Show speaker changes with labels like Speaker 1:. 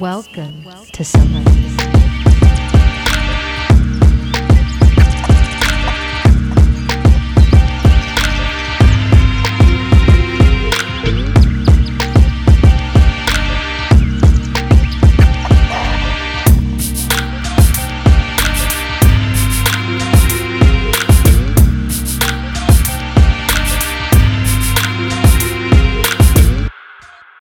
Speaker 1: Welcome to summer.